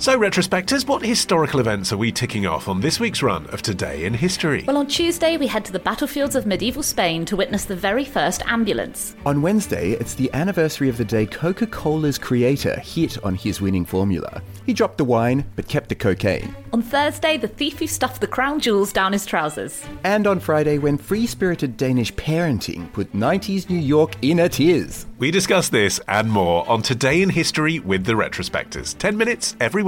So, retrospectors, what historical events are we ticking off on this week's run of Today in History? Well, on Tuesday, we head to the battlefields of medieval Spain to witness the very first ambulance. On Wednesday, it's the anniversary of the day Coca Cola's creator hit on his winning formula. He dropped the wine, but kept the cocaine. On Thursday, the thief who stuffed the crown jewels down his trousers. And on Friday, when free spirited Danish parenting put 90s New York in a tears. We discuss this and more on Today in History with the retrospectors. 10 minutes every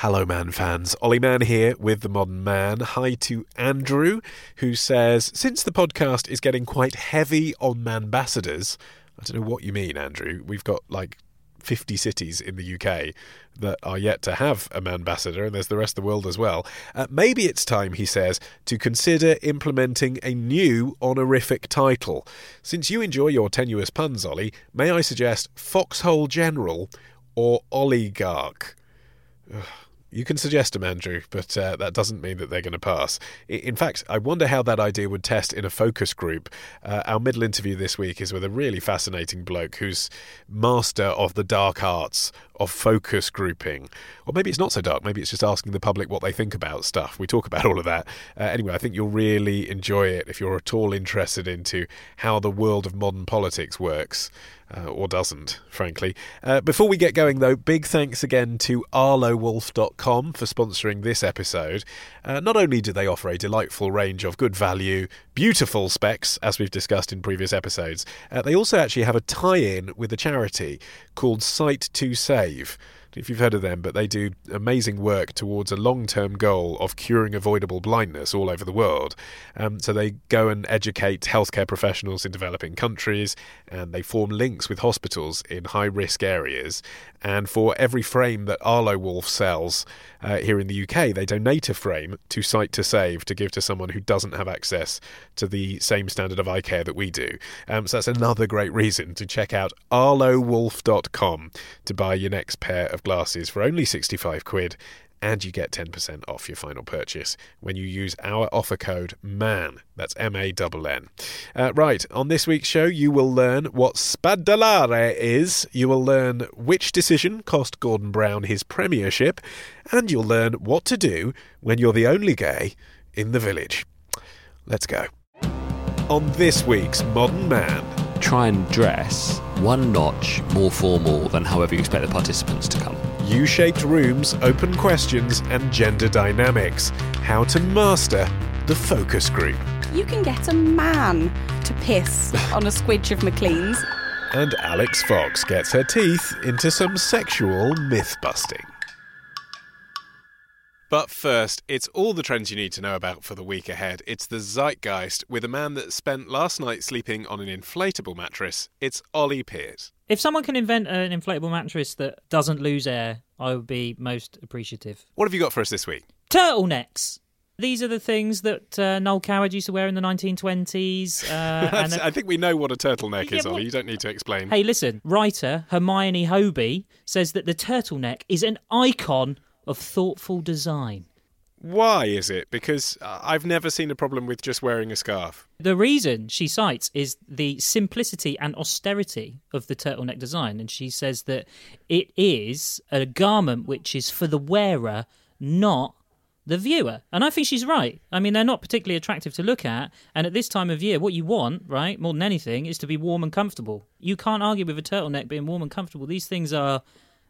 Hello, Man fans. Olly Mann here with The Modern Mann. Hi to Andrew, who says, Since the podcast is getting quite heavy on manbassadors, I don't know what you mean, Andrew. We've got like 50 cities in the UK that are yet to have a manbassador, and there's the rest of the world as well. Uh, maybe it's time, he says, to consider implementing a new honorific title. Since you enjoy your tenuous puns, Ollie, may I suggest Foxhole General or Oligarch? Ugh. You can suggest them, Andrew, but uh, that doesn't mean that they're going to pass. In fact, I wonder how that idea would test in a focus group. Uh, our middle interview this week is with a really fascinating bloke who's master of the dark arts of focus grouping. Or maybe it's not so dark, maybe it's just asking the public what they think about stuff. We talk about all of that. Uh, anyway, I think you'll really enjoy it if you're at all interested into how the world of modern politics works. Uh, or doesn't, frankly. Uh, before we get going, though, big thanks again to arlowolf.com for sponsoring this episode. Uh, not only do they offer a delightful range of good value, beautiful specs, as we've discussed in previous episodes, uh, they also actually have a tie in with a charity called Sight to Save grave if you've heard of them, but they do amazing work towards a long term goal of curing avoidable blindness all over the world. Um, so they go and educate healthcare professionals in developing countries and they form links with hospitals in high risk areas. And for every frame that Arlo Wolf sells uh, here in the UK, they donate a frame to Sight to Save to give to someone who doesn't have access to the same standard of eye care that we do. Um, so that's another great reason to check out arlowolf.com to buy your next pair of glasses for only 65 quid and you get 10% off your final purchase when you use our offer code MAN. That's M A N N. Uh, right, on this week's show, you will learn what spadellare is, you will learn which decision cost Gordon Brown his premiership, and you'll learn what to do when you're the only gay in the village. Let's go. On this week's Modern Mann, try and dress one notch more formal than however you expect the participants to come. U shaped rooms, open questions, and gender dynamics. How to master the focus group. You can get a man to piss on a squidge of Macleans. And Alix Fox gets her teeth into some sexual myth busting. But first, it's all the trends you need to know about for the week ahead. It's the Zeitgeist with a man that spent last night sleeping on an inflatable mattress. It's Ollie Peart. If someone can invent an inflatable mattress that doesn't lose air, I would be most appreciative. What have you got for us this week? Turtlenecks. These are the things that uh, Noel Coward used to wear in the 1920s. Uh, and I think we know what a turtleneck yeah, is, Ollie. You don't need to explain. Hey, listen. Writer Hermione Hoby says that the turtleneck is an icon of thoughtful design. Why is it? Because uh, I've never seen a problem with just wearing a scarf. The reason she cites is the simplicity and austerity of the turtleneck design. And she says that it is a garment which is for the wearer, not the viewer. And I think she's right. I mean, they're not particularly attractive to look at. And at this time of year, what you want, right, more than anything, is to be warm and comfortable. You can't argue with a turtleneck being warm and comfortable. These things are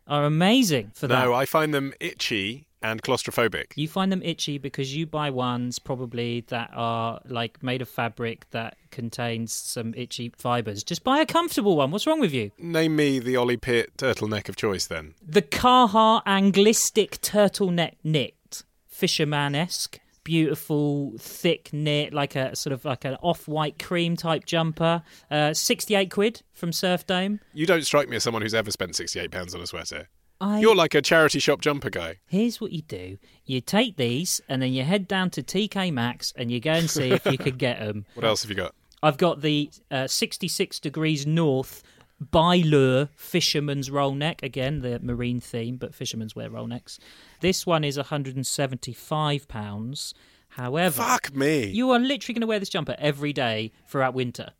are amazing for that. No, I find them itchy and claustrophobic. You find them itchy because you buy ones probably that are like made of fabric that contains some itchy fibres. Just buy a comfortable one. What's wrong with you? Name me the Ollie Peart turtleneck of choice then. The Carhartt Anglistic turtleneck knit, fisherman esque beautiful, thick knit, like a sort of like an off-white cream type jumper. Uh, Sixty-eight quid from Surfdome. You don't strike me as someone who's ever spent sixty-eight pounds on a sweater. I You're like a charity shop jumper guy. Here's what you do: you take these, and then you head down to TK Maxx, and you go and see if you can get them. What else have you got? I've got the uh, 66 degrees north Bylure fisherman's roll neck. Again, the marine theme, but fishermen's wear roll necks. This one is 175 pounds. However, Fuck me. you are literally going to wear this jumper every day throughout winter.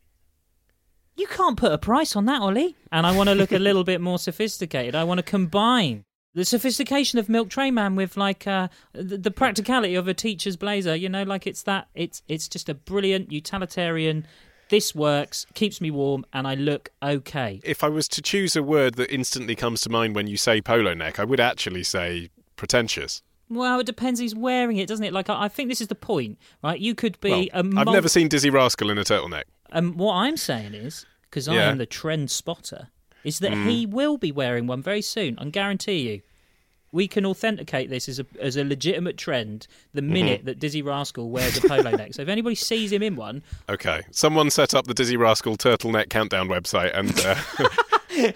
You can't put a price on that, Ollie. And I want to look a little bit more sophisticated. I want to combine the sophistication of Milk Tray Man with like uh, the, the practicality of a teacher's blazer. You know, like it's that. It's it's just a brilliant utilitarian. This works, keeps me warm, and I look okay. if I was to choose a word that instantly comes to mind when you say polo neck, I would actually say pretentious. Well, it depends who's wearing it, doesn't it? Like I, I think this is the point, right? You could be Well, a. I've never seen Dizzee Rascal in a turtleneck. Um, what I'm saying is, because I Yeah. am the trend spotter, is that Mm. he will be wearing one very soon. I guarantee you. We can authenticate this as a as a legitimate trend the Mm-hmm. minute that Dizzee Rascal wears a polo neck. So if anybody sees him in one, Okay. Someone set up the Dizzee Rascal turtleneck countdown website, and uh,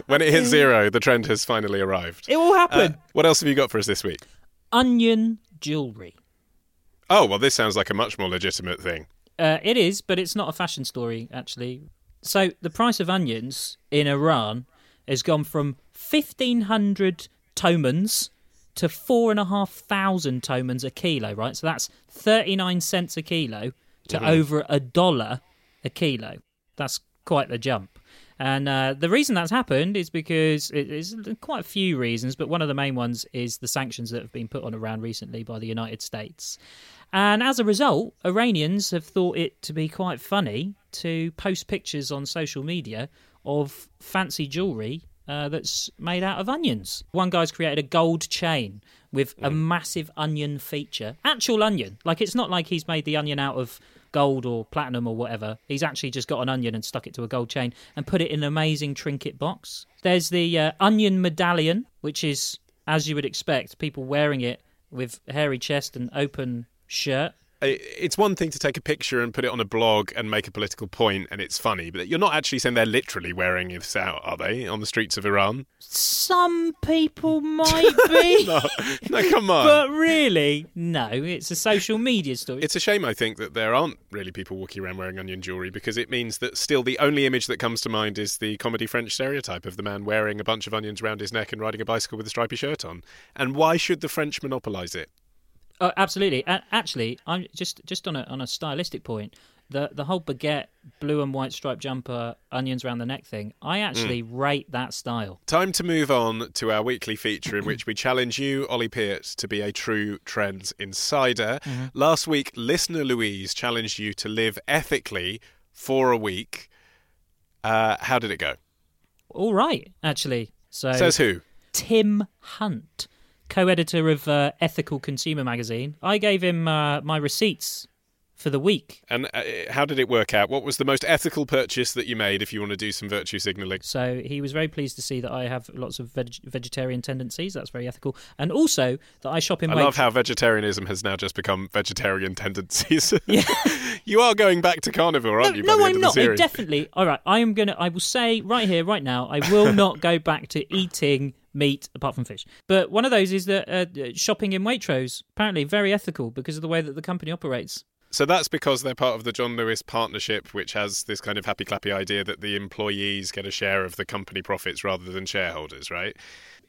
when- it hits zero, the trend has finally arrived. it will Uh, happen. what else have you got for us this week? Onion jewelry. Oh, well, this sounds like a much more legitimate thing. Uh, it is, but it's not a fashion story actually. So the price of onions in Iran has gone from fifteen hundred tomans to four and a half thousand tomans a kilo. Right, so that's thirty nine cents a kilo to over a dollar a kilo. That's quite the jump. And uh, the reason that's happened is because it is quite a few reasons, but one of the main ones is the sanctions that have been put on Iran recently by the United States. And as a result, Iranians have thought it to be quite funny to post pictures on social media of fancy jewellery uh, that's made out of onions. One guy's created a gold chain with a massive onion feature. Actual onion. Like, it's not like he's made the onion out of gold or platinum or whatever. He's actually just got an onion and stuck it to a gold chain and put it in an amazing trinket box. There's the uh, onion medallion, which is, as you would expect, people wearing it with hairy chest and open shirt. It's one thing to take a picture and put it on a blog and make a political point, and it's funny, but you're not actually saying they're literally wearing this out, are they, on the streets of Iran? Some people might be. No, no come on. But really, no, it's a social media story. It's a shame, I think, that there aren't really people walking around wearing onion jewellery because it means that still the only image that comes to mind is the comedy French stereotype of the man wearing a bunch of onions around his neck and riding a bicycle with a stripy shirt on. And why should the French monopolise it? Oh, absolutely. A- actually, I'm just just on a on a stylistic point. The the whole baguette, blue and white striped jumper, onions around the neck thing. I actually rate that style. Time to move on to our weekly feature in which we challenge you, Ollie Peart, to be a true trends insider. Last week, listener Louise challenged you to live ethically for a week. Uh, how did it go? All right, actually. So Says who? Tim Hunt, co-editor of uh, Ethical Consumer magazine. I gave him uh, my receipts for the week. And uh, how did it work out? What was the most ethical purchase that you made if you want to do some virtue signalling? So he was very pleased to see that I have lots of veg- vegetarian tendencies. That's very ethical, and also that I shop in. I Waitrose. love how vegetarianism has now just become vegetarian tendencies. you are going back to carnivore, aren't you? No, the no, I'm not. I definitely. All right, I am gonna. I will say right here, right now, I will not go back to eating meat apart from fish. But one of those is that uh, shopping in Waitrose apparently very ethical because of the way that the company operates. So that's because they're part of the John Lewis partnership, which has this kind of happy clappy idea that the employees get a share of the company profits rather than shareholders, right?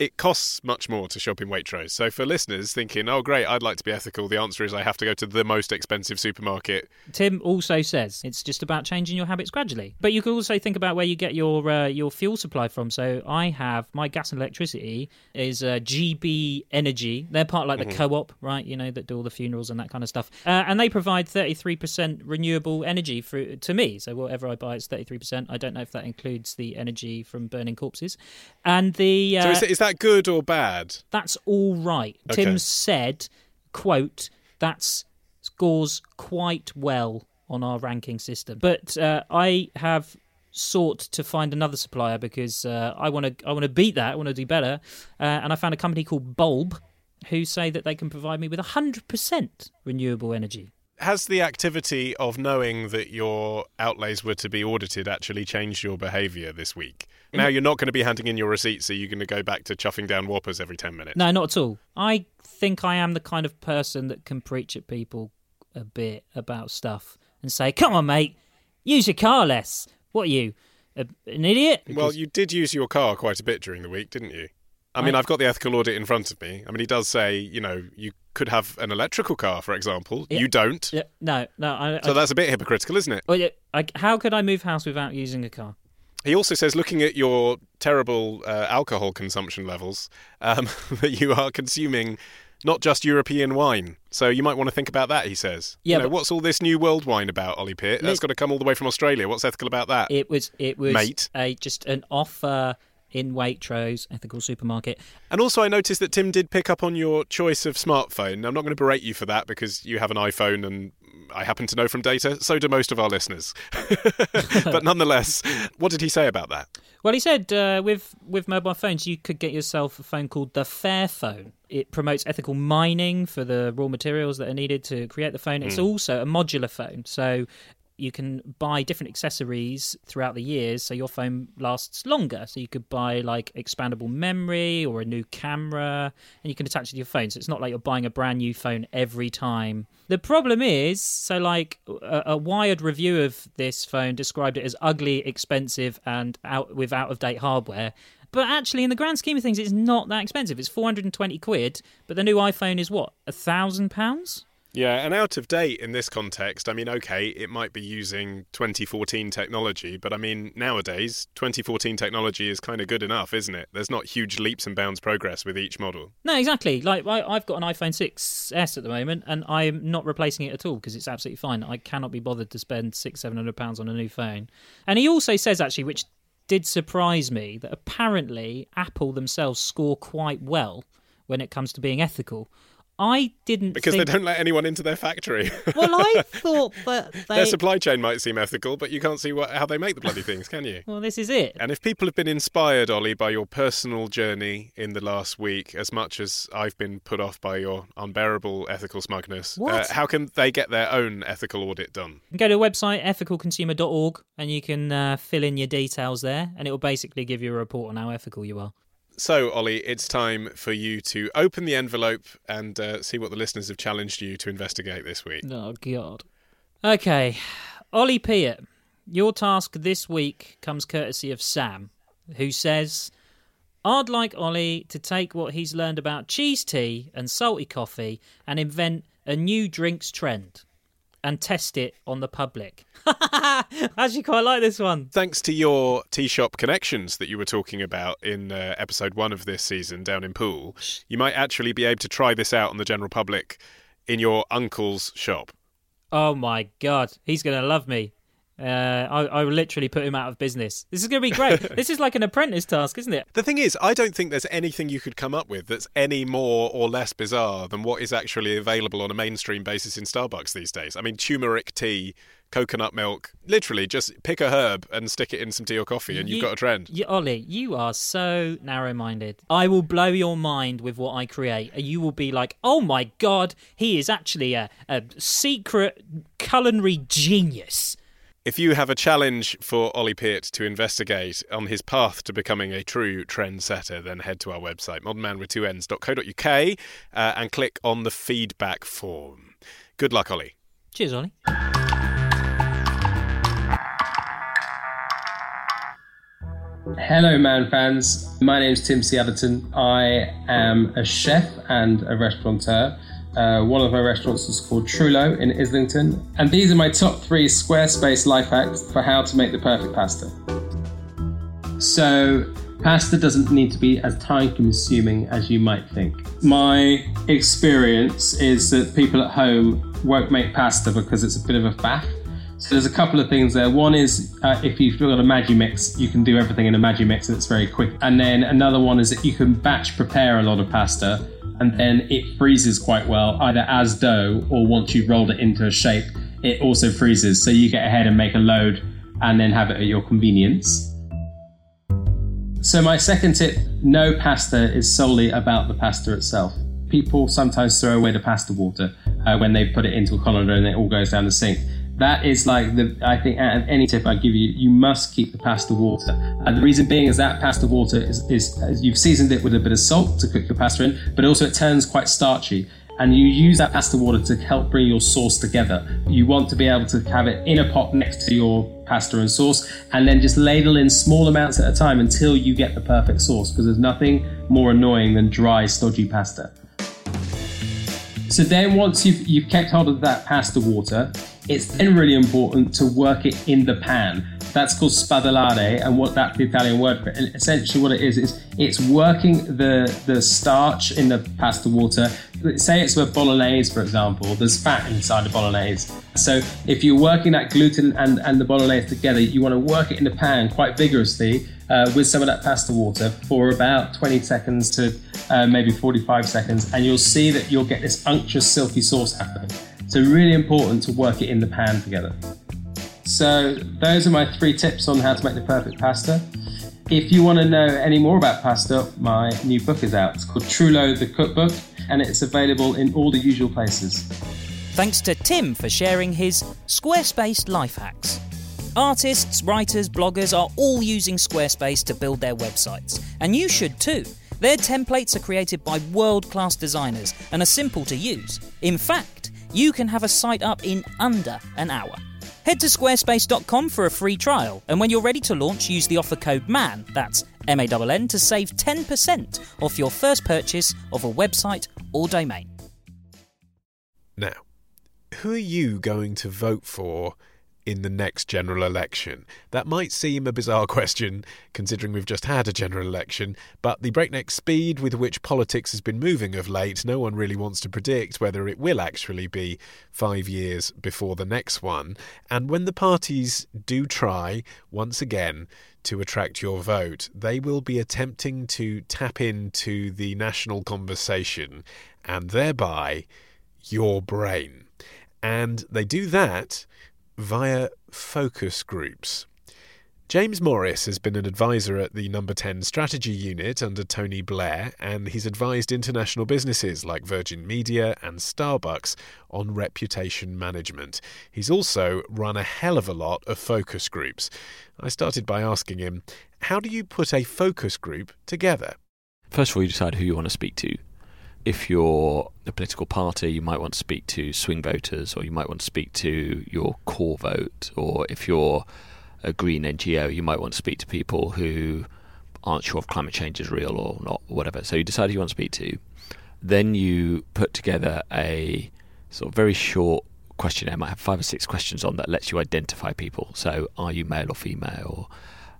It costs much more to shop in Waitrose. So for listeners thinking, oh, great, I'd like to be ethical, the answer is I have to go to the most expensive supermarket. Tim also says it's just about changing your habits gradually. But you can also think about where you get your uh, your fuel supply from. So I have my gas and electricity is uh, GB Energy. They're part of like the co-op, right? You know that do all the funerals and that kind of stuff. Uh, and they provide 33% renewable energy for to me. So whatever I buy, it's 33%. I don't know if that includes the energy from burning corpses. And the uh, So is, is that good or bad? that's all right. Okay. Tim said, "quote That scores quite well on our ranking system." But uh, I have sought to find another supplier because uh, I want to. I want to beat that. I want to do better, uh, and I found a company called Bulb, who say that they can provide me with hundred percent renewable energy. Has the activity of knowing that your outlays were to be audited actually changed your behaviour this week? Now you're not going to be handing in your receipts, so you're going to go back to chuffing down whoppers every 10 minutes. No, not at all. I think I am the kind of person that can preach at people a bit about stuff and say, "Come on, mate, use your car less." What are you, a, an idiot? Well, you did use your car quite a bit during the week, didn't you? I mean, I- I've got the ethical audit in front of me. I mean, he does say, you know, you could have an electrical car, for example. Yeah. You don't. Yeah, no, no. I, So I, that's a bit hypocritical, isn't it? well, yeah, I, how could I move house without using a car? He also says, looking at your terrible uh, alcohol consumption levels, um, that you are consuming not just European wine. So you might want to think about that, he says. Yeah, You know, what's all this new world wine about, Ollie Pitt? That's got to come all the way from Australia. What's ethical about that? It was it was Mate. a just an offer in Waitrose ethical supermarket. And also, I noticed that Tim did pick up on your choice of smartphone. I'm not going to berate you for that because you have an iPhone and I happen to know from data. So do most of our listeners. but nonetheless, what did he say about that? Well, he said uh, with with mobile phones, you could get yourself a phone called the Fairphone. It promotes ethical mining for the raw materials that are needed to create the phone. It's also a modular phone, so you can buy different accessories throughout the years, so your phone lasts longer. So you could buy like expandable memory or a new camera, and you can attach it to your phone. So it's not like you're buying a brand new phone every time. The problem is, so like a, a wired review of this phone described it as ugly, expensive, and out with out of date hardware. But actually, in the grand scheme of things, it's not that expensive. It's 420 quid, but the new iPhone is what, a thousand pounds? Yeah, and out of date in this context, I mean, okay, it might be using 2014 technology, but I mean, nowadays, 2014 technology is kind of good enough, isn't it? There's not huge leaps and bounds progress with each model. No, exactly. Like I, I've got an iPhone 6s at the moment, and I'm not replacing it at all because it's absolutely fine. I cannot be bothered to spend six, seven hundred pounds on a new phone. And he also says actually, which did surprise me, that apparently Apple themselves score quite well when it comes to being ethical. I didn't Because think... they don't let anyone into their factory. Well, I thought that they. Their supply chain might seem ethical, but you can't see what, how they make the bloody things, can you? Well, this is it. And if people have been inspired, Ollie, by your personal journey in the last week, as much as I've been put off by your unbearable ethical smugness, uh, how can they get their own ethical audit done? You can go to the website ethicalconsumer.org and you can uh, fill in your details there, and it will basically give you a report on how ethical you are. So, Ollie, it's time for you to open the envelope and uh, see what the listeners have challenged you to investigate this week. Oh God. Okay, Ollie Peart, your task this week comes courtesy of Sam, who says, "I'd like Ollie to take what he's learned about cheese tea and salty coffee and invent a new drinks trend." And test it on the public. I actually quite like this one. Thanks to your tea shop connections that you were talking about in uh, episode one of this season down in Poole, you might actually be able to try this out on the general public in your uncle's shop. Oh my god, he's gonna love me. Uh, I, I will literally put him out of business. This is gonna be great. this is like an apprentice task, isn't it? The thing is, I don't think there's anything you could come up with that's any more or less bizarre than what is actually available on a mainstream basis in Starbucks these days. I mean, turmeric tea, coconut milk, literally just pick a herb and stick it in some tea or coffee and you've got a trend. You, Ollie, you are so narrow-minded. I will blow your mind with what I create. You will be like, "Oh my god, he is actually a, a secret culinary genius." If you have a challenge for Ollie Peart to investigate on his path to becoming a true trendsetter, then head to our website, modernmanwith2ns.co.uk, uh, and click on the feedback form. Good luck, Ollie. Cheers, Ollie. Hello, man fans. My name is Tim Siadatan. I am a chef and a restaurateur. Uh, one of my restaurants is called Trullo in Islington. And these are my top three Squarespace life hacks for how to make the perfect pasta. So, pasta doesn't need to be as time consuming as you might think. My experience is that people at home won't make pasta because it's a bit of a faff. So there's a couple of things there. One is uh, if you've got a Magimix, you can do everything in a Magimix and it's very quick. And then another one is that you can batch prepare a lot of pasta and then it freezes quite well, either as dough or once you've rolled it into a shape, it also freezes. So you get ahead and make a load and then have it at your convenience. So my second tip, no pasta is solely about the pasta itself. People sometimes throw away the pasta water uh, when they put it into a colander and it all goes down the sink. That is like the, I think, out of any tip I give you, you must keep the pasta water. And the reason being is that pasta water is, is, you've seasoned it with a bit of salt to cook your pasta in, but also it turns quite starchy and you use that pasta water to help bring your sauce together. You want to be able to have it in a pot next to your pasta and sauce, and then just ladle in small amounts at a time until you get the perfect sauce, because there's nothing more annoying than dry, stodgy pasta. So then once you've, you've kept hold of that pasta water, it's then really important to work it in the pan. That's called spadellare, and what that's the Italian word for it. And essentially, what it is is it's working the the starch in the pasta water. Say it's a bolognese, for example. There's fat inside the bolognese. So if you're working that gluten and, and the bolognese together, you want to work it in the pan quite vigorously uh, with some of that pasta water for about 20 seconds to uh, maybe 45 seconds, and you'll see that you'll get this unctuous, silky sauce happening. So really important to work it in the pan together. So those are my three tips on how to make the perfect pasta. If you want to know any more about pasta, my new book is out. It's called Trullo the Cookbook, and it's available in all the usual places. Thanks to Tim for sharing his Squarespace life hacks. Artists, writers, bloggers are all using Squarespace to build their websites, and you should too. Their templates are created by world class designers and are simple to use. In fact, you can have a site up in under an hour. Head to squarespace.com for a free trial, and when you're ready to launch, use the offer code MAN, that's M A N N, to save 10% off your first purchase of a website or domain. Now, who are you going to vote for in the next general election? That might seem a bizarre question, considering we've just had a general election, but the breakneck speed with which politics has been moving of late, no one really wants to predict whether it will actually be five years before the next one. And when the parties do try, once again, to attract your vote, they will be attempting to tap into the national conversation and thereby your brain. And they do that via focus groups. James Morris has been an advisor at the Number 10 Strategy Unit under Tony Blair, and he's advised international businesses like Virgin Media and Starbucks on reputation management. He's also run a hell of a lot of focus groups. I started by asking him, How do you put a focus group together? First of all, you decide who you want to speak to if you're a political party, you might want to speak to swing voters, or you might want to speak to your core vote, or if you're a green NGO, you might want to speak to people who aren't sure if climate change is real or not, or whatever. So you decide who you want to speak to. Then you put together a sort of very short questionnaire, might have five or six questions on that lets you identify people. So are you male or female?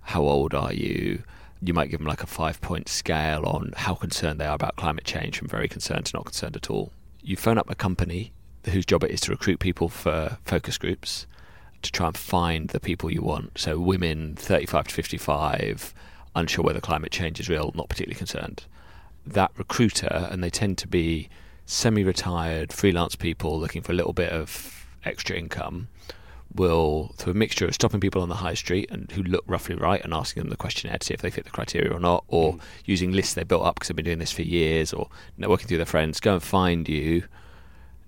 How old are you? You might give them like a five point scale on how concerned they are about climate change from very concerned to not concerned at all. You phone up a company whose job it is to recruit people for focus groups to try and find the people you want. So, women 35 to 55, unsure whether climate change is real, not particularly concerned. That recruiter, and they tend to be semi retired freelance people looking for a little bit of extra income will, through a mixture of stopping people on the high street and who look roughly right and asking them the questionnaire to see if they fit the criteria or not, or mm. using lists they built up because they've been doing this for years, or networking through their friends, go and find you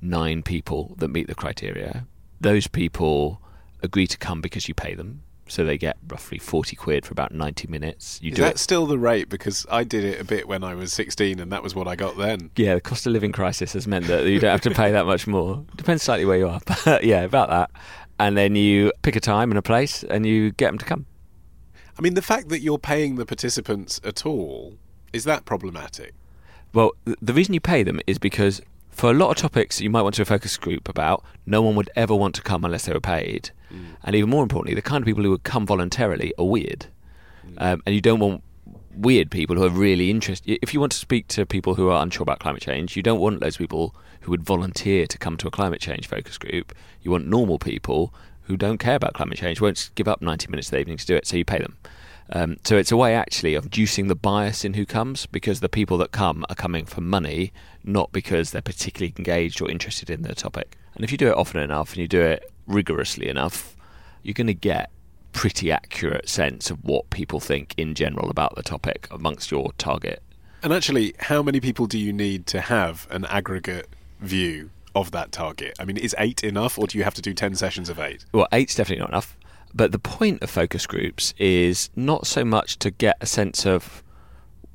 nine people that meet the criteria. Those people agree to come because you pay them. So they get roughly 40 quid for about 90 minutes. You Is do that it. still the rate? Because I did it a bit when I was 16 and that was what I got then. Yeah, the cost of living crisis has meant that you don't have to pay that much more. Depends slightly where you are. But yeah, about that and then you pick a time and a place and you get them to come. I mean, the fact that you're paying the participants at all is that problematic? Well, the reason you pay them is because for a lot of topics you might want to a focus group about, no one would ever want to come unless they were paid. Mm. And even more importantly, the kind of people who would come voluntarily are weird. Mm. Um, and you don't want weird people who are really interested. If you want to speak to people who are unsure about climate change, you don't want those people who would volunteer to come to a climate change focus group. You want normal people who don't care about climate change, won't give up 90 minutes of the evening to do it, so you pay them. Um, so it's a way actually of reducing the bias in who comes because the people that come are coming for money, not because they're particularly engaged or interested in the topic. And if you do it often enough and you do it rigorously enough, you're going to get pretty accurate sense of what people think in general about the topic amongst your target. And actually, how many people do you need to have an aggregate view of that target? I mean, is eight enough, or do you have to do 10 sessions of eight? Well, eight's definitely not enough. But the point of focus groups is not so much to get a sense of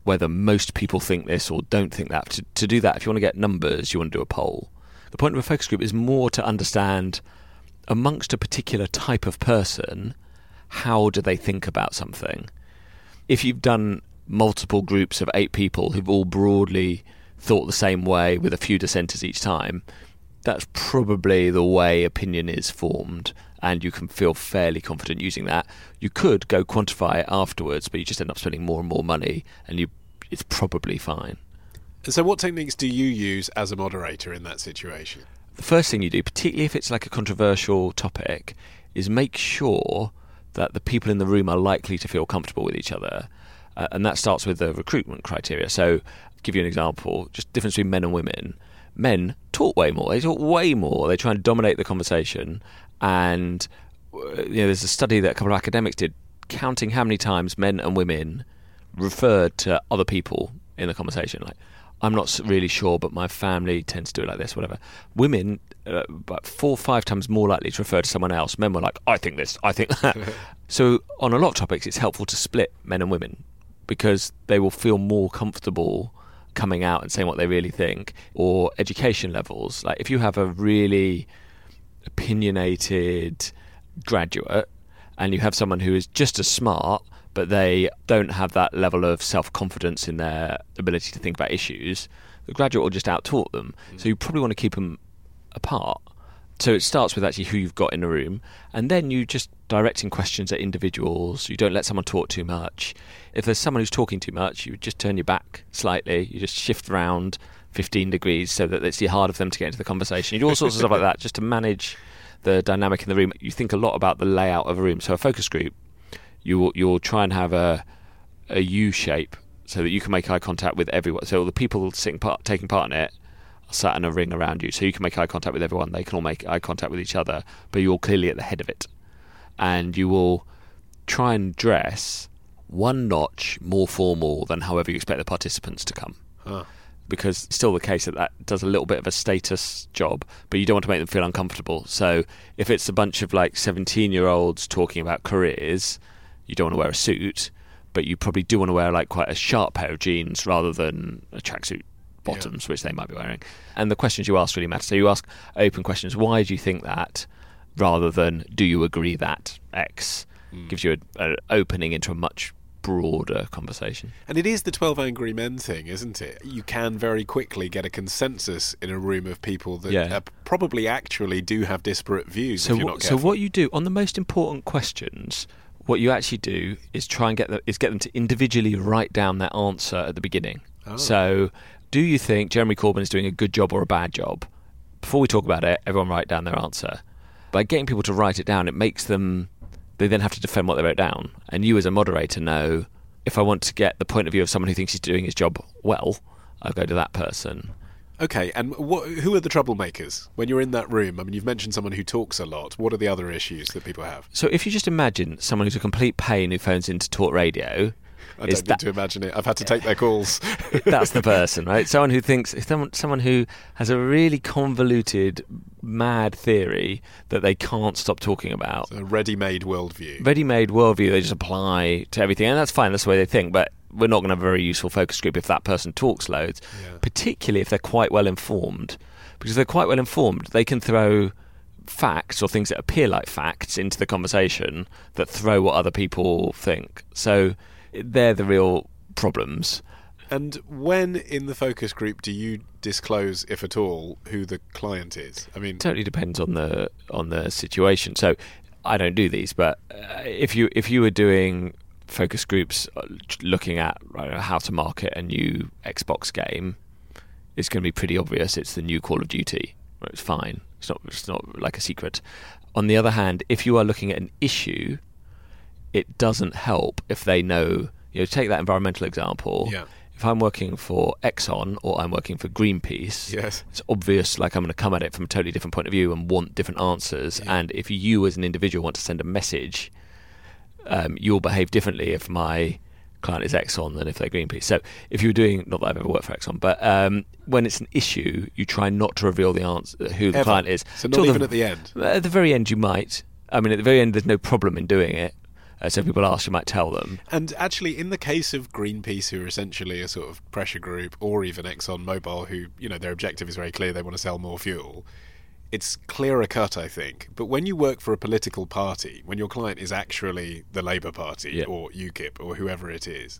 whether most people think this or don't think that. To, to do that, if you want to get numbers, you want to do a poll. The point of a focus group is more to understand amongst a particular type of person, how do they think about something? If you've done multiple groups of eight people who've all broadly thought the same way with a few dissenters each time, that's probably the way opinion is formed, and you can feel fairly confident using that. You could go quantify it afterwards, but you just end up spending more and more money, and you it's probably fine. So, what techniques do you use as a moderator in that situation? The first thing you do, particularly if it's like a controversial topic, is make sure that the people in the room are likely to feel comfortable with each other. Uh, and that starts with the recruitment criteria. So, give you an example, just difference between men and women. Men talk way more. They talk way more. They try and dominate the conversation. And uh, you know, there's a study that a couple of academics did, counting how many times men and women referred to other people in the conversation. Like, I'm not really sure, but my family tends to do it like this, whatever. Women, uh, about four or five times more likely to refer to someone else. Men were like, I think this, I think that. so, on a lot of topics, it's helpful to split men and women because they will feel more comfortable coming out and saying what they really think. Or education levels. Like, if you have a really opinionated graduate and you have someone who is just as smart but they don't have that level of self confidence in their ability to think about issues, the graduate will just out-talk them. Mm. So you probably want to keep them apart. So it starts with actually who you've got in the room, and then you just directing questions at individuals. You don't let someone talk too much. If there's someone who's talking too much, you just turn your back slightly. You just shift around 15 degrees so that it's harder for them to get into the conversation. You do all sorts of stuff like that just to manage the dynamic in the room. You think a lot about the layout of a room. So a focus group you'll you'll try and have a a U shape so that you can make eye contact with everyone. So the people sitting part, taking part in it sat in a ring around you, so you can make eye contact with everyone. They can all make eye contact with each other, but you're clearly at the head of it, and you will try and dress one notch more formal than however you expect the participants to come. Huh. Because it's still the case that that does a little bit of a status job, but you don't want to make them feel uncomfortable. So if it's a bunch of like 17 year olds talking about careers, you don't want to wear a suit, but you probably do want to wear like quite a sharp pair of jeans rather than a tracksuit bottoms, yeah. which they might be wearing. And the questions you ask really matter. So you ask open questions. Why do you think that? Rather than do you agree that X mm. gives you an opening into a much broader conversation. And it is the 12 angry men thing, isn't it? You can very quickly get a consensus in a room of people that yeah. probably actually do have disparate views so, what, so what you do on the most important questions what you actually do is try and get them, is get them to individually write down their answer at the beginning. Oh. So, do you think Jeremy Corbyn is doing a good job or a bad job? Before we talk about it, everyone write down their answer. By getting people to write it down, it makes them they then have to defend what they wrote down. And you, as a moderator, know if I want to get the point of view of someone who thinks he's doing his job well, I'll go to that person. Okay, and what, who are the troublemakers when you're in that room? I mean, you've mentioned someone who talks a lot. What are the other issues that people have? So, if you just imagine someone who's a complete pain who phones into talk radio, I don't need that, to imagine it. I've had to take their calls. that's the person, right? Someone who thinks someone, someone who has a really convoluted, mad theory that they can't stop talking about. A ready-made worldview. Ready-made worldview. They just apply to everything, and that's fine. That's the way they think. But we're not going to have a very useful focus group if that person talks loads, yeah. particularly if they're quite well informed. Because if they're quite well informed, they can throw facts or things that appear like facts into the conversation that throw what other people think. So they're the real problems. And when in the focus group do you disclose, if at all, who the client is? I mean, it totally depends on the on the situation. So I don't do these, but uh, if you if you were doing focus groups uh, looking at how to market a new Xbox game, it's going to be pretty obvious. It's the new Call of Duty. It's fine. It's not. It's not like a secret. On the other hand, if you are looking at an issue, it doesn't help if they know. You know, take that environmental example. Yeah. If I'm working for Exxon or I'm working for Greenpeace, yes. it's obvious like I'm going to come at it from a totally different point of view and want different answers. Yeah. And if you as an individual want to send a message um, you'll behave differently if my client is Exxon than if they're Greenpeace. So if you're doing, not that I've ever worked for Exxon, but um, when it's an issue, you try not to reveal the answer, who the Ever. client is. So not even at the end? At the very end, you might. I mean, at the very end, there's no problem in doing it. Uh, so if people ask, you might tell them. And actually, in the case of Greenpeace, who are essentially a sort of pressure group, or even Exxon Mobil, who, you know, their objective is very clear, they want to sell more fuel, it's clearer cut, I think. But when you work for a political party, when your client is actually the Labour Party Yeah. or UKIP or whoever it is,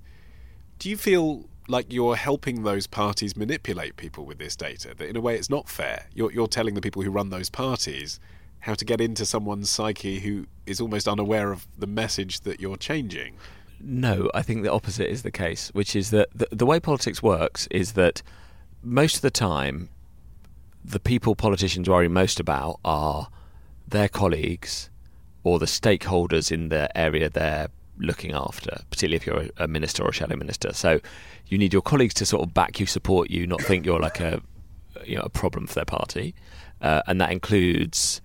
do you feel like you're helping those parties manipulate people with this data? That in a way it's not fair. You're, you're telling the people who run those parties how to get into someone's psyche who is almost unaware of the message that you're changing. No, I think the opposite is the case, which is that the, the way politics works is that most of the time, the people politicians worry most about are their colleagues or the stakeholders in the area they're looking after, particularly if you're a, minister or a shadow minister. So you need your colleagues to sort of back you, support you, not think you're like a you know a problem for their party, uh, and that includes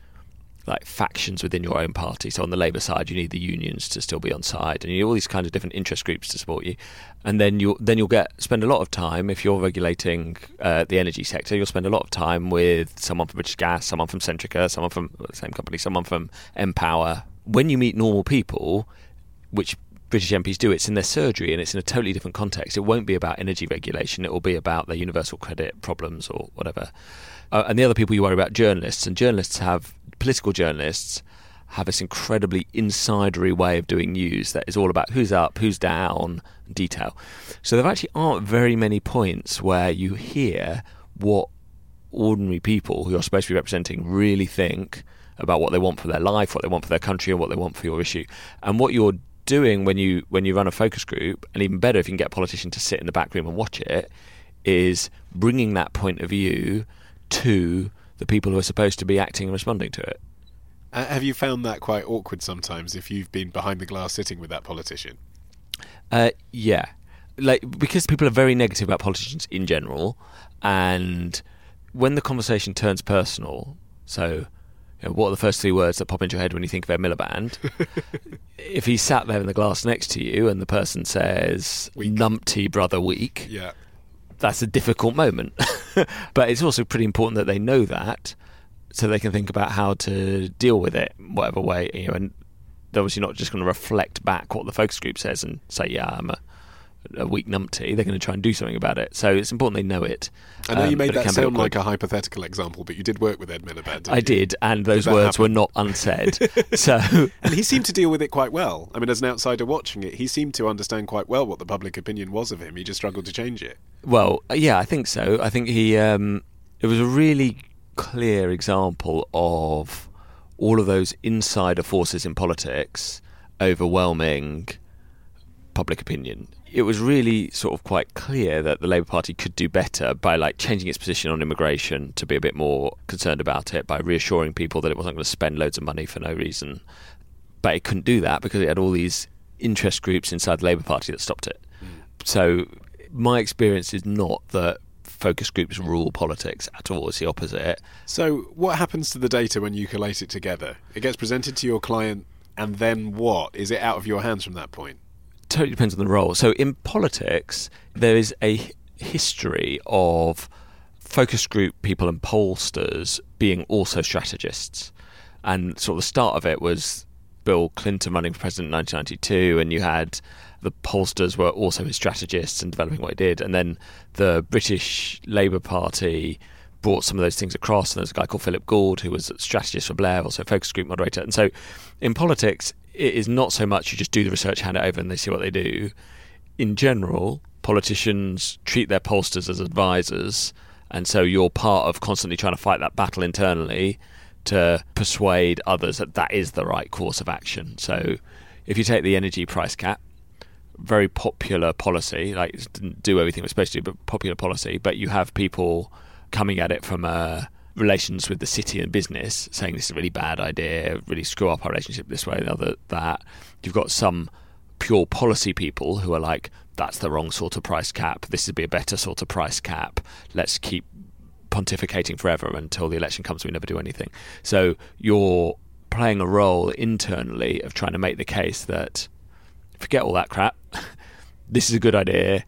like factions within your own party. So on the Labour side, you need the unions to still be on side, and you need all these kinds of different interest groups to support you. And then you then you'll get spend a lot of time if you're regulating uh, the energy sector. You'll spend a lot of time with someone from British Gas, someone from Centrica, someone from the same company, someone from npower. When you meet normal people, which British MPs do, it's in their surgery and it's in a totally different context. It won't be about energy regulation. It will be about their universal credit problems or whatever. Uh, and the other people you worry about, journalists, and journalists have political journalists have this incredibly insidery way of doing news that is all about who's up, who's down, detail. So there actually aren't very many points where you hear what ordinary people who you're supposed to be representing really think about what they want for their life, what they want for their country, and what they want for your issue. And what you're doing when you when you run a focus group, and even better if you can get a politician to sit in the back room and watch it, is bringing that point of view to the people who are supposed to be acting and responding to it. Uh, have you found that quite awkward sometimes if you've been behind the glass sitting with that politician? Uh, yeah, like because people are very negative about politicians in general, and when the conversation turns personal, so you know, what are the first three words that pop into your head when you think of Ed Miliband? if he's sat there in the glass next to you and the person says "numpty brother weak," Yeah. That's a difficult moment. but it's also pretty important that they know that so they can think about how to deal with it, whatever way, you know, and they're obviously not just going to reflect back what the focus group says and say, yeah, I'm a, a weak numpty. They're going to try and do something about it. So it's important they know it. I know you Um, made that sound like a hypothetical example, but you did work with Ed Miliband. didn't I you? did, and those that words happen? were not unsaid. so And he seemed to deal with it quite well. I mean, as an outsider watching it, he seemed to understand quite well what the public opinion was of him. He just struggled to change it. Well, yeah, I think so. I think he. Um, it was a really clear example of all of those insider forces in politics overwhelming public opinion. It was really sort of quite clear that the Labour Party could do better by like changing its position on immigration to be a bit more concerned about it, by reassuring people that it wasn't going to spend loads of money for no reason. But it couldn't do that because it had all these interest groups inside the Labour Party that stopped it. Mm. So my experience is not that focus groups rule politics at all. It's the opposite. So, what happens to the data when you collate it together? It gets presented to your client, and then what? Is it out of your hands from that point? Totally depends on the role. So in politics, there is a history of focus group people and pollsters being also strategists. And sort of the start of it was Bill Clinton running for president in 1992, and you had the pollsters were also his strategists and developing what he did. And then the British Labour Party brought some of those things across. And there's a guy called Philip Gould who was a strategist for Blair, also a focus group moderator. And so in politics, it is not so much you just do the research, hand it over, and they see what they do. In general, politicians treat their pollsters as advisors. And so you're part of constantly trying to fight that battle internally to persuade others that that is the right course of action. So if you take the energy price cap, very popular policy, like it didn't do everything it was supposed to do, but popular policy, but you have people coming at it from uh, relations with the city and business, saying this is a really bad idea, really screw up our relationship this way, the other that. You've got some pure policy people who are like, that's the wrong sort of price cap. This would be a better sort of price cap. Let's keep pontificating forever until the election comes. We never do anything. So you're playing a role internally of trying to make the case that forget all that crap. this is a good idea.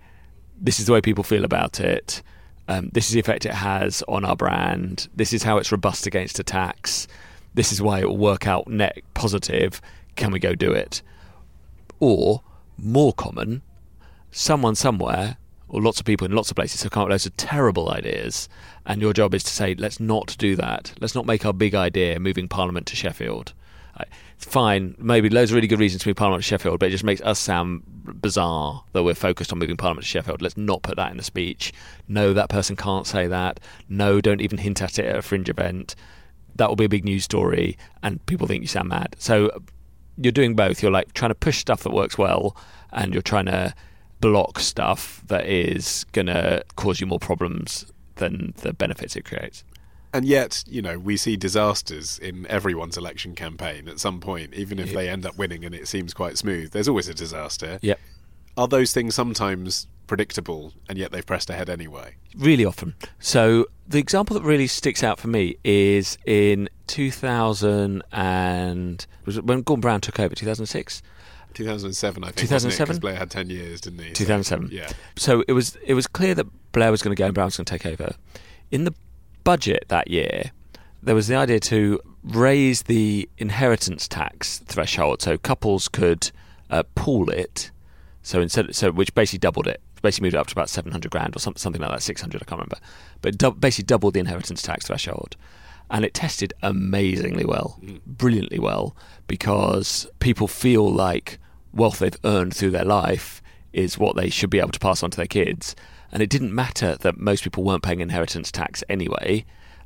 This is the way people feel about it. Um, this is the effect it has on our brand. This is how it's robust against attacks. This is why it will work out net positive. Can we go do it? Or more common, someone somewhere or lots of people in lots of places have come up with loads of terrible ideas, and your job is to say, let's not do that. Let's not make our big idea moving Parliament to Sheffield. Fine, maybe loads of really good reasons to move Parliament to Sheffield, but it just makes us sound bizarre that we're focused on moving Parliament to Sheffield. Let's not put that in the speech. No, that person can't say that. No, don't even hint at it at a fringe event. That will be a big news story, and people think you sound mad. So you're doing both. You're like trying to push stuff that works well, and you're trying to block stuff that is going to cause you more problems than the benefits it creates. And yet, you know, we see disasters in everyone's election campaign at some point, even if they end up winning and it seems quite smooth. There's always a disaster. Yep. Are those things sometimes predictable and yet they've pressed ahead anyway? Really often. So the example that really sticks out for me is in 2000 and was it when Gordon Brown took over 2006. 2007, I think. 2007? Because Blair had 10 years, didn't he? So, 2007. yeah. So it was it was clear that Blair was going to go and Brown was going to take over. In the budget that year, there was the idea to raise the inheritance tax threshold, so couples could uh, pool it. So instead, so which basically doubled it. Basically moved it up to about seven hundred grand or something, something like that, six hundred. I can't remember, but dou- basically doubled the inheritance tax threshold, and it tested amazingly well, brilliantly well, because people feel like wealth they've earned through their life is what they should be able to pass on to their kids. And it didn't matter that most people weren't paying inheritance tax anyway.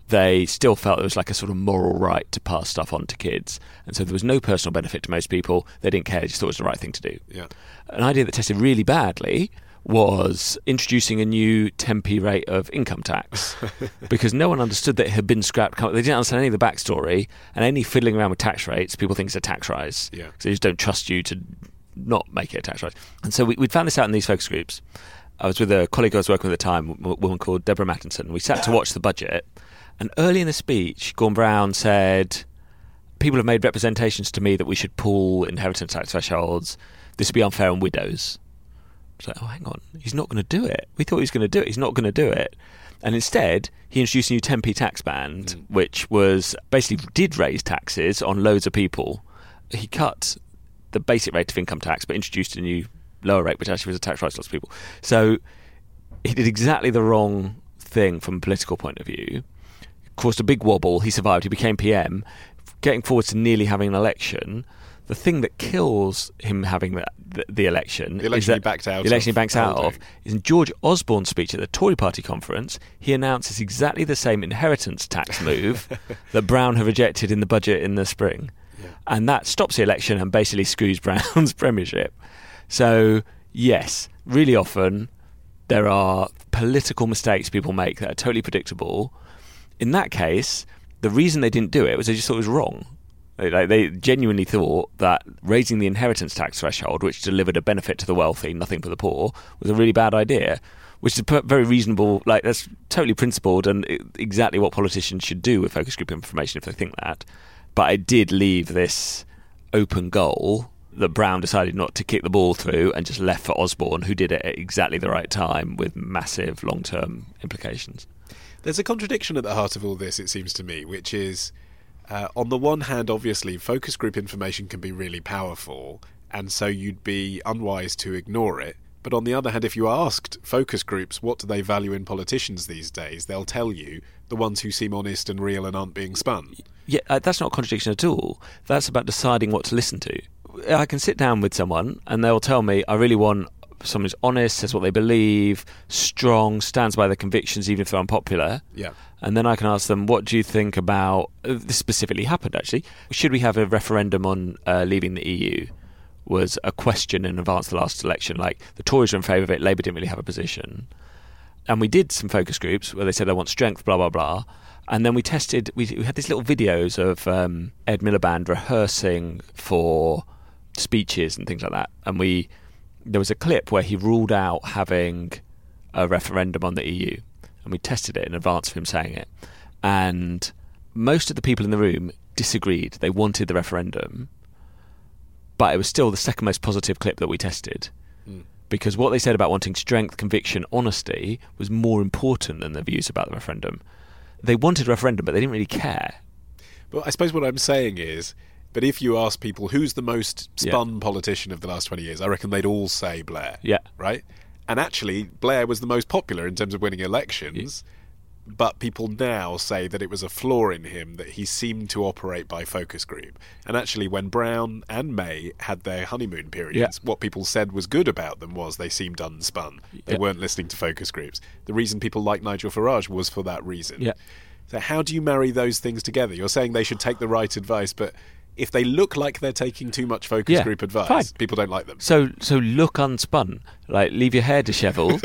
They still felt there was like a sort of moral right to pass stuff on to kids. And so there was no personal benefit to most people. They didn't care, they just thought it was the right thing to do. Yeah. An idea that tested really badly was introducing a new 10p rate of income tax because no one understood that it had been scrapped. They didn't understand any of the backstory and any fiddling around with tax rates. People think it's a tax rise. Yeah. So they just don't trust you to not make it a tax rise. And so we, we'd found this out in these focus groups. I was with a colleague I was working with at the time, a woman called Deborah Mattinson. We sat to watch the budget, and early in the speech, Gordon Brown said, "People have made representations to me that we should pull inheritance tax thresholds. This would be unfair on widows." It's like, oh, hang on, he's not going to do it. We thought he was going to do it. He's not going to do it. And instead, he introduced a new 10p tax band, hmm. which was basically did raise taxes on loads of people. He cut the basic rate of income tax, but introduced a new lower rate, which actually was a tax rise to lots of people. So he did exactly the wrong thing from a political point of view. Caused a big wobble. He survived. He became PM. Getting forward to nearly having an election, the thing that kills him having the, the, the election, The election is that he backed out the election he backs out of is in George Osborne's speech at the Tory Party conference. He announces exactly the same inheritance tax move that Brown had rejected in the budget in the spring, and that stops the election and basically screws Brown's premiership. So yes, really often there are political mistakes people make that are totally predictable. In that case, the reason they didn't do it was they just thought it was wrong. Like, they genuinely thought that raising the inheritance tax threshold, which delivered a benefit to the wealthy, nothing for the poor, was a really bad idea. Which is very reasonable. Like that's totally principled and exactly what politicians should do with focus group information if they think that. But I did leave this open goal that Brown decided not to kick the ball through and just left for Osborne, who did it at exactly the right time with massive long term implications. There's a contradiction at the heart of all this, it seems to me, which is uh, on the one hand, obviously, focus group information can be really powerful, and so you'd be unwise to ignore it. But on the other hand, if you asked focus groups what do they value in politicians these days, they'll tell you the ones who seem honest and real and aren't being spun. Yeah, uh, that's not a contradiction at all. That's about deciding what to listen to. I can sit down with someone and they'll tell me, I really want someone who's honest, says what they believe, strong, stands by their convictions, even if they're unpopular. Yeah. And then I can ask them, what do you think about this specifically happened actually? Should we have a referendum on uh, leaving the EU? Was a question in advance of the last election. Like the Tories were in favour of it, Labour didn't really have a position. And we did some focus groups where they said they want strength, blah, blah, blah. And then we tested, we, we had these little videos of um, Ed Miliband rehearsing for speeches and things like that. And we, there was a clip where he ruled out having a referendum on the EU. And we tested it in advance of him saying it. And most of the people in the room disagreed. They wanted the referendum, but it was still the second most positive clip that we tested. Mm. because what they said about wanting strength, conviction, honesty was more important than their views about the referendum. They wanted a referendum, but they didn't really care. But I suppose what I'm saying is, but if you ask people who's the most Yeah. spun politician of the last 20 years, I reckon they'd all say Blair. Yeah. Right? And actually, Blair was the most popular in terms of winning elections. But people now say that it was a flaw in him that he seemed to operate by focus group. And actually, when Brown and May had their honeymoon periods, what people said was good about them was they seemed unspun. They Yeah. weren't listening to focus groups. The reason people like Nigel Farage was for that reason. Yeah. So how do you marry those things together? You're saying they should take the right advice, but if they look like they're taking too much focus Yeah, group advice, fine. people don't like them. So, so look unspun. Like, leave your hair dishevelled.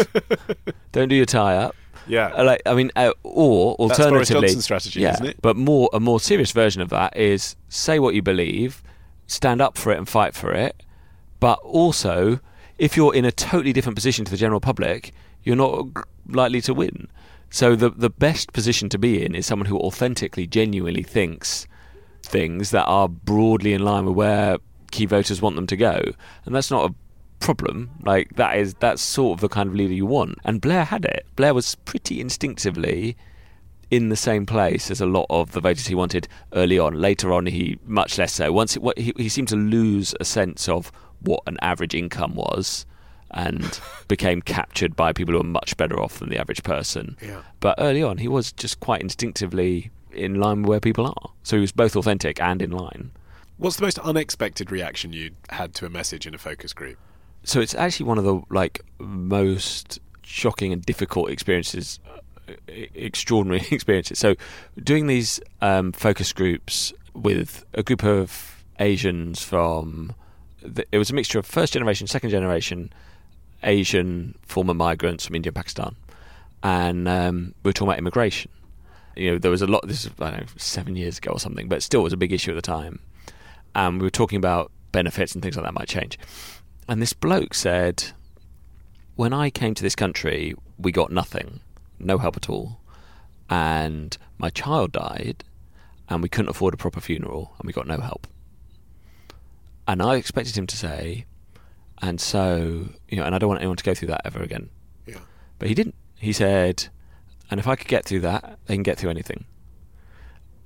Don't do your tie up. Yeah. Uh, Like, I mean, uh, or alternatively, strategy, yeah, isn't it? But more, a more serious version of that is say what you believe, stand up for it and fight for it. But also, if you're in a totally different position to the general public, you're not likely to win. So the the best position to be in is someone who authentically, genuinely thinks things that are broadly in line with where key voters want them to go, and that's not a problem. Like that is that's sort of the kind of leader you want. And Blair had it. Blair was pretty instinctively in the same place as a lot of the voters he wanted early on. Later on, he much less so. Once it, what, he, he seemed to lose a sense of what an average income was. And became captured by people who are much better off than the average person. Yeah. But early on, he was just quite instinctively in line with where people are. So he was both authentic and in line. What's the most unexpected reaction you had to a message in a focus group? so it's actually one of the like most shocking and difficult experiences uh, extraordinary experiences so doing these um, focus groups with a group of asians from the, it was a mixture of first generation second generation asian former migrants from india and pakistan and um, we were talking about immigration you know there was a lot this is I don't know seven years ago or something but still was a big issue at the time and we were talking about benefits and things like that might change and this bloke said, When I came to this country, we got nothing, no help at all. And my child died, and we couldn't afford a proper funeral, and we got no help. And I expected him to say, and so, you know, and I don't want anyone to go through that ever again. Yeah. But he didn't. He said, and if I could get through that, they can get through anything.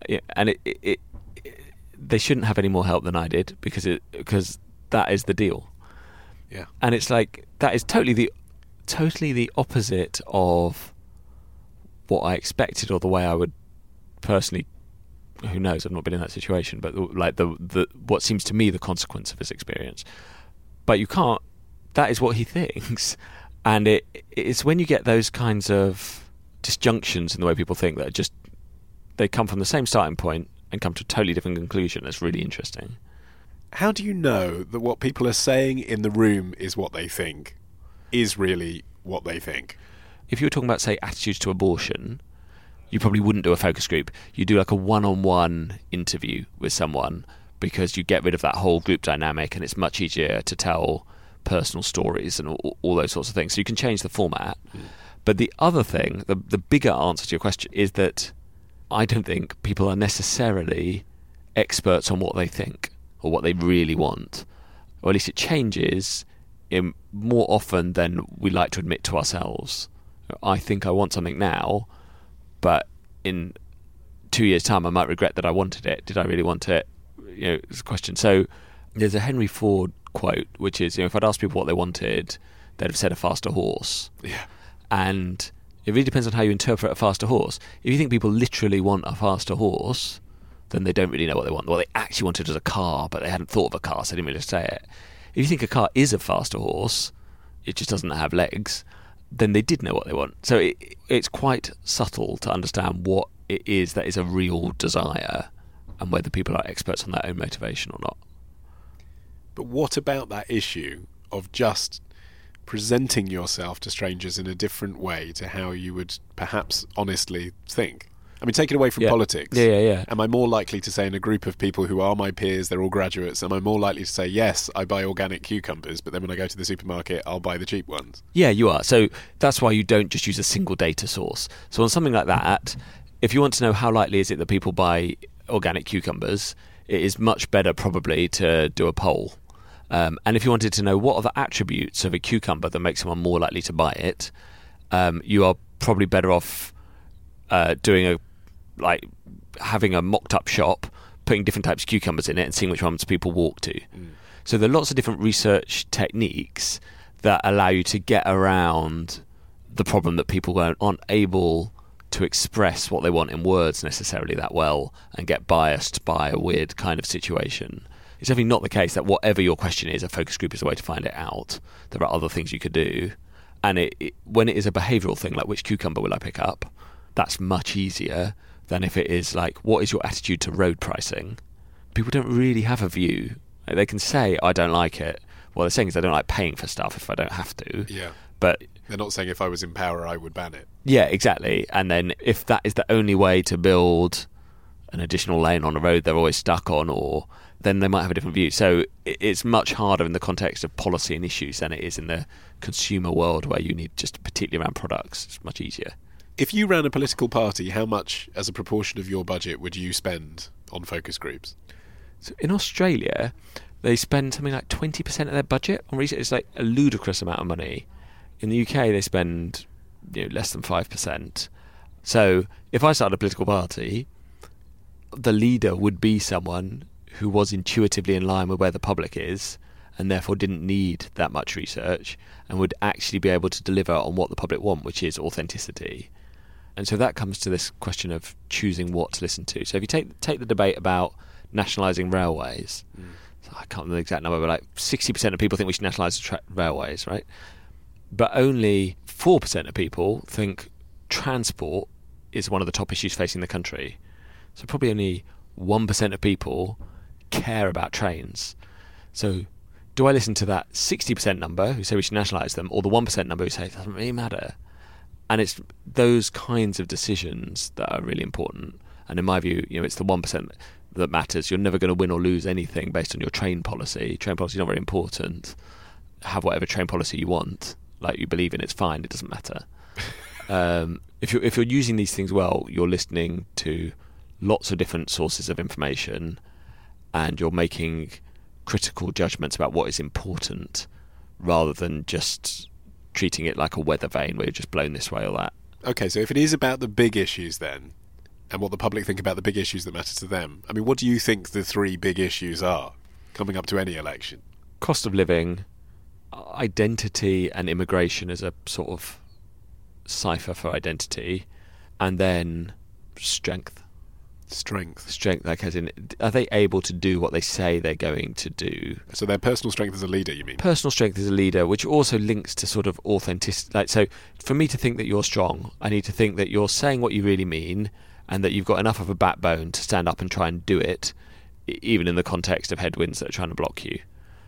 Yeah, and it, it, it, it- they shouldn't have any more help than I did because it because that is the deal Yeah. and it's like that is totally the totally the opposite of what I expected or the way I would personally who knows I've not been in that situation but like the the what seems to me the consequence of his experience but you can't that is what he thinks and it it's when you get those kinds of disjunctions in the way people think that are just they come from the same starting point and come to a totally different conclusion that's really interesting How do you know that what people are saying in the room is what they think is really what they think? if you were talking about say attitudes to abortion, you probably wouldn't do a focus group. You do like a one-on-one interview with someone because you get rid of that whole group dynamic, and it's much easier to tell personal stories and all, all those sorts of things. So you can change the format. Hmm. But the other thing, the the bigger answer to your question is that I don't think people are necessarily experts on what they think or what they really want, or at least it changes in more often than we like to admit to ourselves. I think I want something now, but in two years' time, I might regret that I wanted it. Did I really want it? You know, it's a question. So there's a Henry Ford quote, which is, you know, if I'd asked people what they wanted, they'd have said a faster horse. Yeah. And it really depends on how you interpret a faster horse. If you think people literally want a faster horse, then they don't really know what they want. What they actually wanted was a car, but they hadn't thought of a car, so they didn't really say it. If you think a car is a faster horse, it just doesn't have legs, then they did know what they want. So it, it's quite subtle to understand what it is that is a real desire and whether people are experts on their own motivation or not. But what about that issue of just presenting yourself to strangers in a different way to how you would perhaps honestly think? I mean, take it away from Yeah. politics. Yeah, yeah, yeah. Am I more likely to say in a group of people who are my peers, they're all graduates, am I more likely to say, yes, I buy organic cucumbers, but then when I go to the supermarket, I'll buy the cheap ones? Yeah, you are. So that's why you don't just use a single data source. So on something like that, if you want to know how likely is it that people buy organic cucumbers, it is much better probably to do a poll Um, and if you wanted to know what are the attributes of a cucumber that make someone more likely to buy it, um, you are probably better off uh, doing a like having a mocked up shop, putting different types of cucumbers in it, and seeing which ones people walk to. So there are lots of different research techniques that allow you to get around the problem that people aren't able to express what they want in words necessarily that well and get biased by a weird kind of situation. It's definitely not the case that whatever your question is, a focus group is a way to find it out. There are other things you could do. And it, it, when it is a behavioural thing, like which cucumber will I pick up, that's much easier than if it is like, what is your attitude to road pricing? People don't really have a view. Like, they can say, I don't like it. What they're saying is, I don't like paying for stuff if I don't have to. Yeah. But They're not saying if I was in power, I would ban it. yeah, exactly. And then if that is the only way to build an additional lane on a road they're always stuck on, or then they might have a different view. So it's much harder in the context of policy and issues than it is in the consumer world where you need just particularly around products. It's much easier. If you ran a political party, how much as a proportion of your budget would you spend on focus groups? So in Australia, they spend something like twenty percent of their budget on research. It's like a ludicrous amount of money. In the UK, they spend you know, less than five percent. So if I started a political party, the leader would be someone who was intuitively in line with where the public is, and therefore didn't need that much research, and would actually be able to deliver on what the public want, which is authenticity. And so that comes to this question of choosing what to listen to. So if you take take the debate about nationalising railways, so I can't remember the exact number, but like sixty percent of people think we should nationalise tra- railways, right? But only four percent of people think transport is one of the top issues facing the country. So probably only one percent of people care about trains. So do I listen to that sixty percent number who say we should nationalise them, or the one percent number who say it doesn't really matter? and it's those kinds of decisions that are really important. And in my view, you know, it's the one percent that matters. You're never going to win or lose anything based on your train policy. Train policy is not very important. Have whatever train policy you want, like you believe in, it's fine. It doesn't matter. um, if you're if you're using these things well, you're listening to lots of different sources of information, and you're making critical judgments about what is important, rather than just treating it like a weather vane where you're just blown this way or that. Okay, so if it is about the big issues then, and what the public think about the big issues that matter to them, I mean, what do you think the three big issues are coming up to any election? Cost of living, identity, and immigration as a sort of cipher for identity, and then strength. Strength. Strength, like as in, are they able to do what they say they're going to do? So their personal strength as a leader, you mean? Personal strength as a leader, which also links to sort of authenticity. Like, so for me to think that you're strong, I need to think that you're saying what you really mean, and that you've got enough of a backbone to stand up and try and do it, even in the context of headwinds that are trying to block you.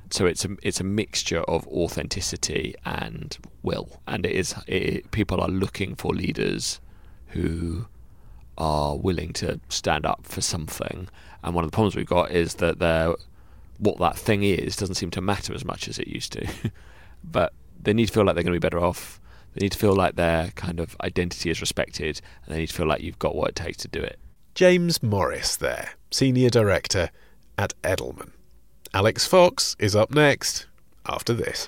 So it's a it's a mixture of authenticity and will, and it is it, people are looking for leaders who are willing to stand up for something. And one of the problems we've got is that they're what that thing is doesn't seem to matter as much as it used to. but they need to feel like they're going to be better off. They need to feel like their kind of identity is respected, and they need to feel like you've got what it takes to do it. James Morris there, Senior Director at Edelman. Alix Fox is up next after this.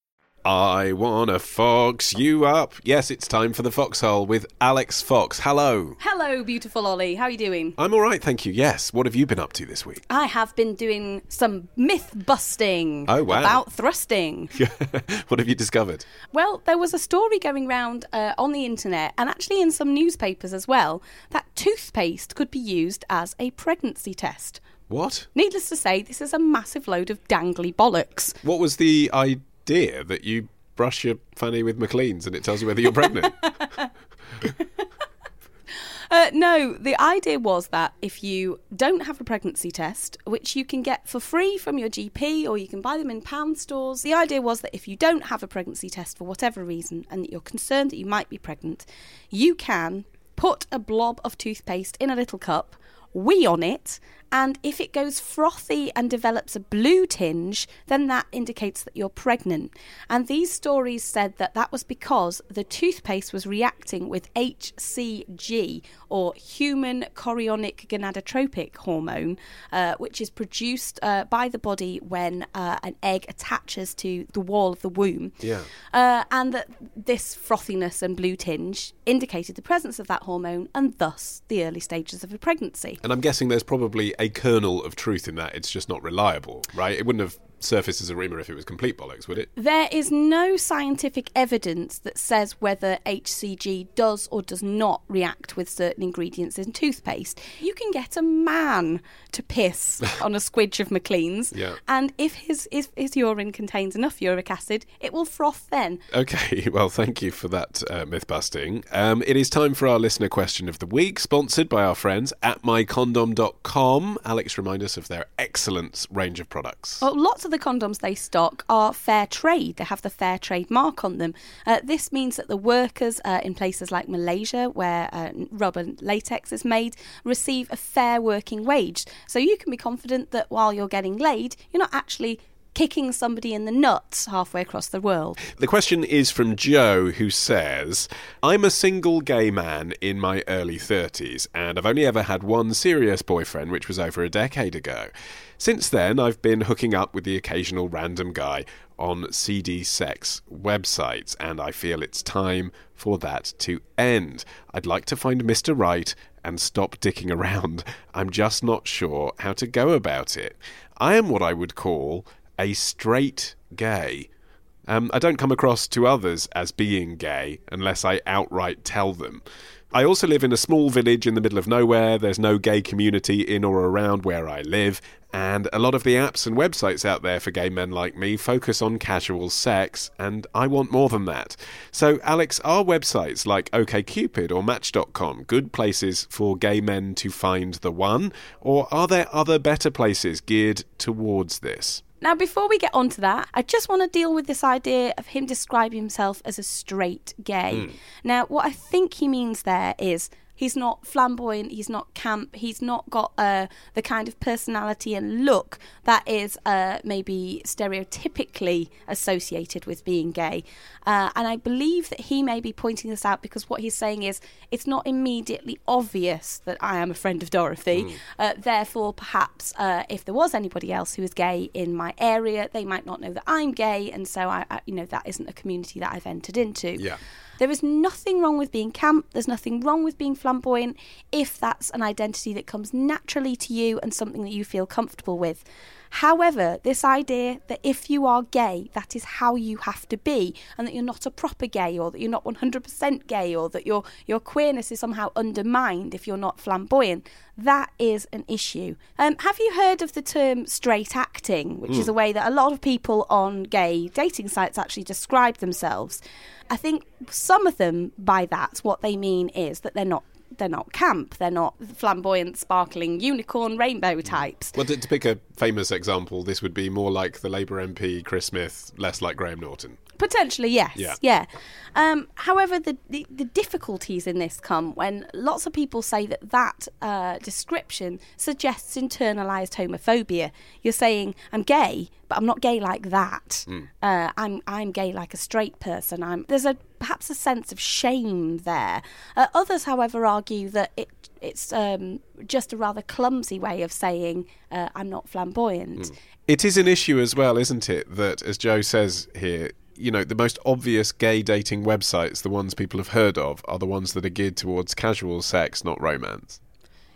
I wanna fox you up. Yes, it's time for the foxhole with Alix Fox. Hello. Hello, beautiful Olly. How are you doing? I'm all right, thank you. Yes. What have you been up to this week? I have been doing some myth busting Oh, wow. about thrusting. what have you discovered? Well, there was a story going round uh, on the internet and actually in some newspapers as well that toothpaste could be used as a pregnancy test. What? Needless to say, this is a massive load of dangly bollocks. What was the idea that you brush your fanny with Macleans and it tells you whether you're pregnant? Uh, No, the idea was that if you don't have a pregnancy test, which you can get for free from your GP or you can buy them in pound stores, the idea was that if you don't have a pregnancy test for whatever reason and that you're concerned that you might be pregnant, you can put a blob of toothpaste in a little cup, wee on it, and if it goes frothy and develops a blue tinge, then that indicates that you're pregnant. And these stories said that that was because the toothpaste was reacting with HCG, or human chorionic gonadotropic hormone, uh, which is produced uh, by the body when uh, an egg attaches to the wall of the womb. Yeah. Uh, and that this frothiness and blue tinge indicated the presence of that hormone and thus the early stages of a pregnancy. And I'm guessing there's probably a kernel of truth in that. It's just not reliable, right? It wouldn't have surfaced as a rumour if it was complete bollocks, would it? There is no scientific evidence that says whether HCG does or does not react with certain ingredients in toothpaste. You can get a man to piss on a squidge of Macleans, Yeah. and if his, his, his urine contains enough uric acid, it will froth then. Okay, well, thank you for that uh, myth busting. Um, it is time for our listener question of the week, sponsored by our friends at mycondom.com. Alix, remind us of their excellent range of products. Well, lots of the condoms they stock are fair trade. They have the fair trade mark on them. Uh, this means that the workers uh, in places like Malaysia, where uh, rubber latex is made, receive a fair working wage. So you can be confident that while you're getting laid, you're not actually kicking somebody in the nuts halfway across the world. The question is from Joe, who says, I'm a single gay man in my early 30s, and I've only ever had one serious boyfriend, which was over a decade ago. Since then, I've been hooking up with the occasional random guy on seedy sex websites, and I feel it's time for that to end. I'd like to find Mr. Right and stop dicking around. I'm just not sure how to go about it. I am what I would call a straight gay. Um, I don't come across to others as being gay unless I outright tell them. I also live in a small village in the middle of nowhere. There's no gay community in or around where I live, and a lot of the apps and websites out there for gay men like me focus on casual sex, and I want more than that. So, Alix, are websites like OKCupid or Match.com good places for gay men to find the one, or are there other better places geared towards this? Now, before we get on to that, I just want to deal with this idea of him describing himself as a straight gay. Now, what I think he means there is he's not flamboyant, he's not camp, he's not got uh, the kind of personality and look that is uh, maybe stereotypically associated with being gay. Uh, and I believe that he may be pointing this out because what he's saying is it's not immediately obvious that I am a friend of Dorothy. Uh, therefore, perhaps uh, if there was anybody else who is gay in my area, they might not know that I'm gay, and so I, I you know, that isn't a community that I've entered into. Yeah. There is nothing wrong with being camp. There's nothing wrong with being flamboyant if that's an identity that comes naturally to you and something that you feel comfortable with. However, this idea that if you are gay, that is how you have to be, and that you're not a proper gay, or that you're not 100% gay, or that your your queerness is somehow undermined if you're not flamboyant, that is an issue. Um, have you heard of the term straight acting, which is a way that a lot of people on gay dating sites actually describe themselves? I think some of them by that, what they mean is that they're not they're not camp, they're not flamboyant, sparkling unicorn rainbow types. Well, to, to pick a famous example, this would be more like the Labour MP Chris Smith, less like Graham Norton. Potentially, yes. Yeah. Yeah. Um, however, the, the, the difficulties in this come when lots of people say that that uh, description suggests internalized homophobia. You're saying, I'm gay, but I'm not gay like that. Uh, I'm, I'm gay like a straight person. I'm, there's a perhaps a sense of shame there. Uh, others, however, argue that it it's um, just a rather clumsy way of saying uh, I'm not flamboyant. It is an issue as well, isn't it? That, as Joe says here, you know, the most obvious gay dating websites, the ones people have heard of, are the ones that are geared towards casual sex, not romance.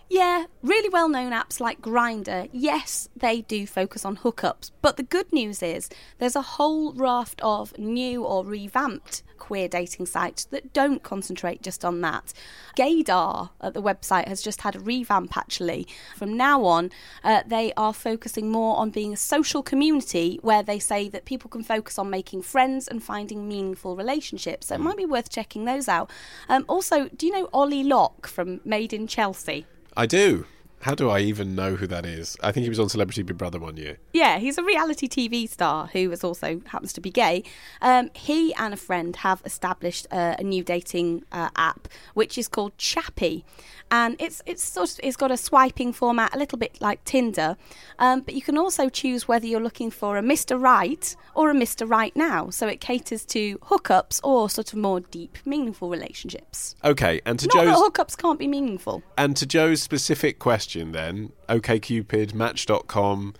Yeah, really well known apps like Grindr, yes, they do focus on hookups. But the good news is there's a whole raft of new or revamped queer dating sites that don't concentrate just on that. Gaydar at the website has just had a revamp actually. From now on, uh, they are focusing more on being a social community where they say that people can focus on making friends and finding meaningful relationships. So it might be worth checking those out. Um, also, do you know Ollie Locke from Made in Chelsea? I do. How do I even know who that is? I think he was on Celebrity Big Brother one year. Yeah, he's a reality TV star who is also happens to be gay. Um, he and a friend have established uh, a new dating uh, app which is called Chappy, and it's it's sort of it's got a swiping format, a little bit like Tinder, um, but you can also choose whether you're looking for a Mr. Right or a Mr. Right now. So it caters to hookups or sort of more deep, meaningful relationships. Okay, and to Not that hookups can't be meaningful. and to Joe's specific question then, OKCupid, Match.com,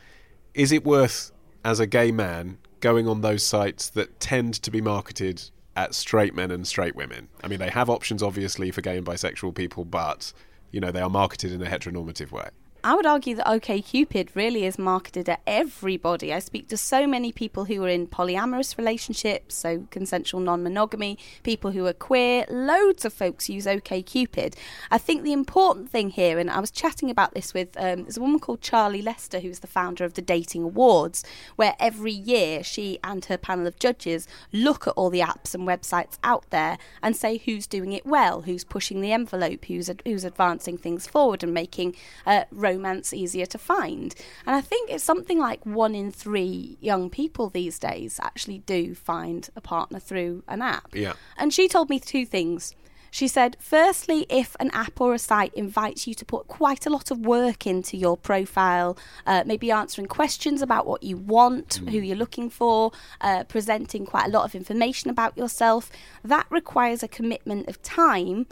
is it worth as a gay man going on those sites that tend to be marketed at straight men and straight women? I mean, they have options obviously for gay and bisexual people, but you know, they are marketed in a heteronormative way. I would argue that OKCupid really is marketed at everybody. I speak to so many people who are in polyamorous relationships, so consensual non monogamy, people who are queer. Loads of folks use OKCupid. I think the important thing here, and I was chatting about this with um, there's a woman called Charly Lester, who's the founder of the Dating Awards, where every year she and her panel of judges look at all the apps and websites out there and say who's doing it well, who's pushing the envelope, who's who's advancing things forward and making uh, romance easier to find. And I think it's something like one in three young people these days actually do find a partner through an app. Yeah. And she told me two things. She said, firstly, if an app or a site invites you to put quite a lot of work into your profile, uh, maybe answering questions about what you want, who you're looking for, uh, presenting quite a lot of information about yourself, that requires a commitment of time.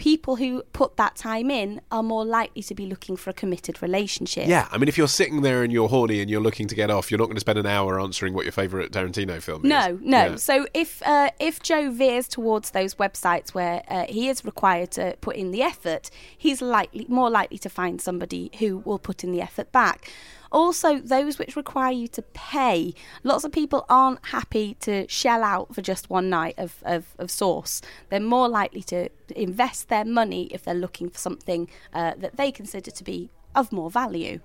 People who put that time in are more likely to be looking for a committed relationship. Yeah, I mean, if you're sitting there and you're horny and you're looking to get off, you're not going to spend an hour answering what your favourite Tarantino film is. No, no. Yeah. So if uh, if Joe veers towards those websites where uh, he is required to put in the effort, he's likely more likely to find somebody who will put in the effort back. Also, those which require you to pay. Lots of people aren't happy to shell out for just one night of, of, of source. They're more likely to invest their money if they're looking for something uh, that they consider to be of more value.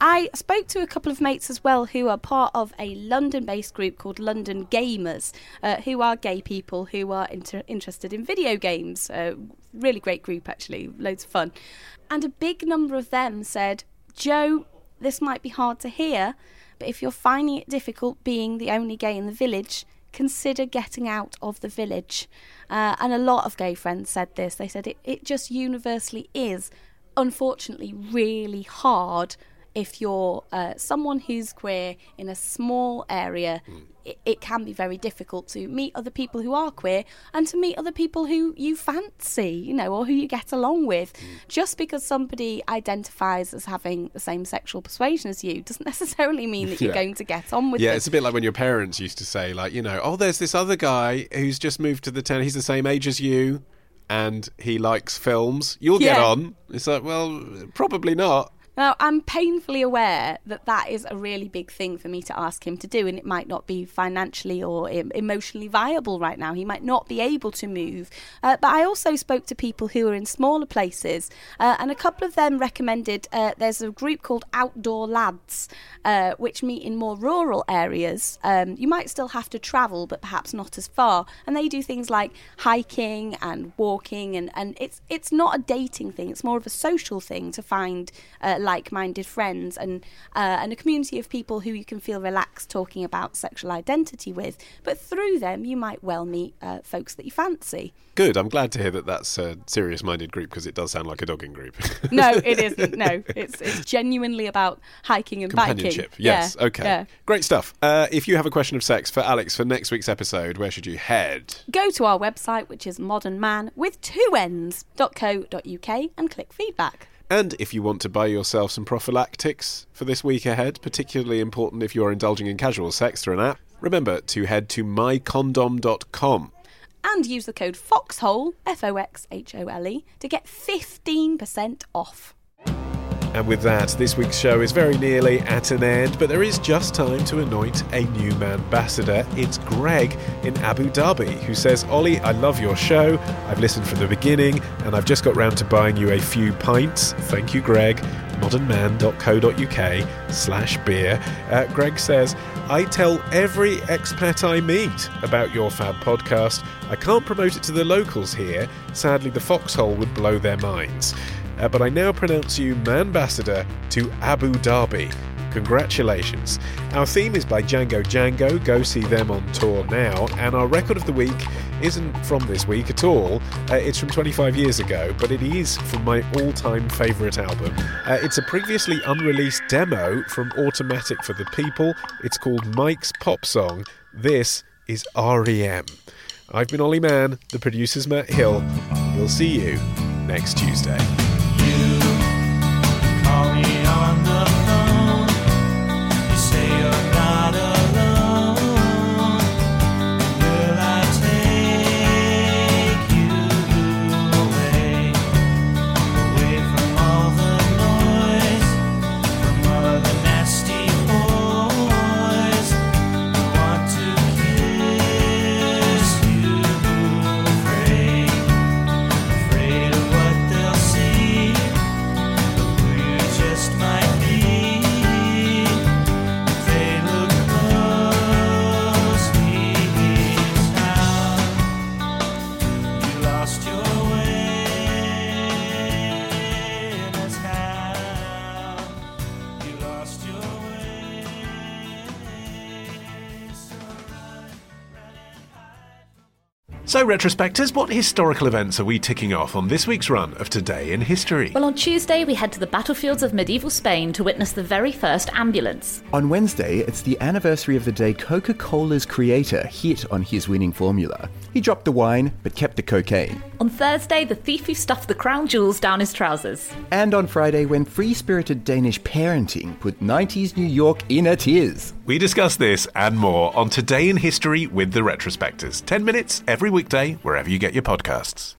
I spoke to a couple of mates as well who are part of a London based group called London Gamers, uh, who are gay people who are inter- interested in video games. Uh, really great group, actually, loads of fun. And a big number of them said, Joe, this might be hard to hear, but if you're finding it difficult being the only gay in the village, consider getting out of the village. Uh, and a lot of gay friends said this. They said it, it just universally is, unfortunately, really hard if you're uh, someone who's queer in a small area. It, it can be very difficult to meet other people who are queer and to meet other people who you fancy, you know, or who you get along with. Hmm. Just because somebody identifies as having the same sexual persuasion as you doesn't necessarily mean that you're Yeah. going to get on with Yeah, them. it's a bit like when your parents used to say, like, you know, oh, there's this other guy who's just moved to the town. He's the same age as you, and he likes films. You'll get on. It's like, well, probably not. Now, I'm painfully aware that that is a really big thing for me to ask him to do, and it might not be financially or emotionally viable right now. He might not be able to move. Uh, but I also spoke to people who are in smaller places, uh, and a couple of them recommended uh, there's a group called Outdoor Lads, uh, which meet in more rural areas. Um, you might still have to travel, but perhaps not as far. And they do things like hiking and walking, and, and it's it's not a dating thing. It's more of a social thing to find uh, like-minded friends and uh, and a community of people who you can feel relaxed talking about sexual identity with. But through them, you might well meet uh, folks that you fancy. Good. I'm glad to hear that that's a serious minded group because it does sound like a dogging group. No, it isn't. No, it's it's genuinely about hiking and biking. Companionship. Yes. Yeah, okay. yeah. Great stuff. Uh, if you have a question of sex for Alix for next week's episode, where should you head? Go to our website, which is modernman with two ends.co.uk, and click feedback. And if you want to buy yourself some prophylactics for this week ahead, particularly important if you are indulging in casual sex through an app, remember to head to mycondom.com. and use the code FOXHOLE, F O X H O L E, to get 15% off. And with that, this week's show is very nearly at an end, but there is just time to anoint a new ambassador. It's Greg in Abu Dhabi who says, Olly, I love your show. I've listened from the beginning and I've just got round to buying you a few pints. Thank you, Greg. modernman.co.uk slash beer. Uh, Greg says, I tell every expat I meet about your fab podcast. I can't promote it to the locals here. Sadly, the foxhole would blow their minds. Uh, but I now pronounce you Manbassador to Abu Dhabi. Congratulations. Our theme is by Django Django. Go see them on tour now. And our record of the week isn't from this week at all. Uh, it's from 25 years ago, but it is from my all time favourite album. Uh, it's a previously unreleased demo from Automatic for the People. It's called Mike's Pop Song. This is REM. I've been Olly Mann, the producer's Matt Hill. We'll see you next Tuesday. So, retrospectors, what historical events are we ticking off on this week's run of Today in History? Well, on Tuesday, we head to the battlefields of medieval Spain to witness the very first ambulance. On Wednesday, it's the anniversary of the day Coca Cola's creator hit on his winning formula. He dropped the wine, but kept the cocaine. On Thursday, the thief who stuffed the crown jewels down his trousers. And on Friday, when free spirited Danish parenting put 90s New York in a tears. We discuss this and more on Today in History with the Retrospectors. 10 minutes every weekday, wherever you get your podcasts.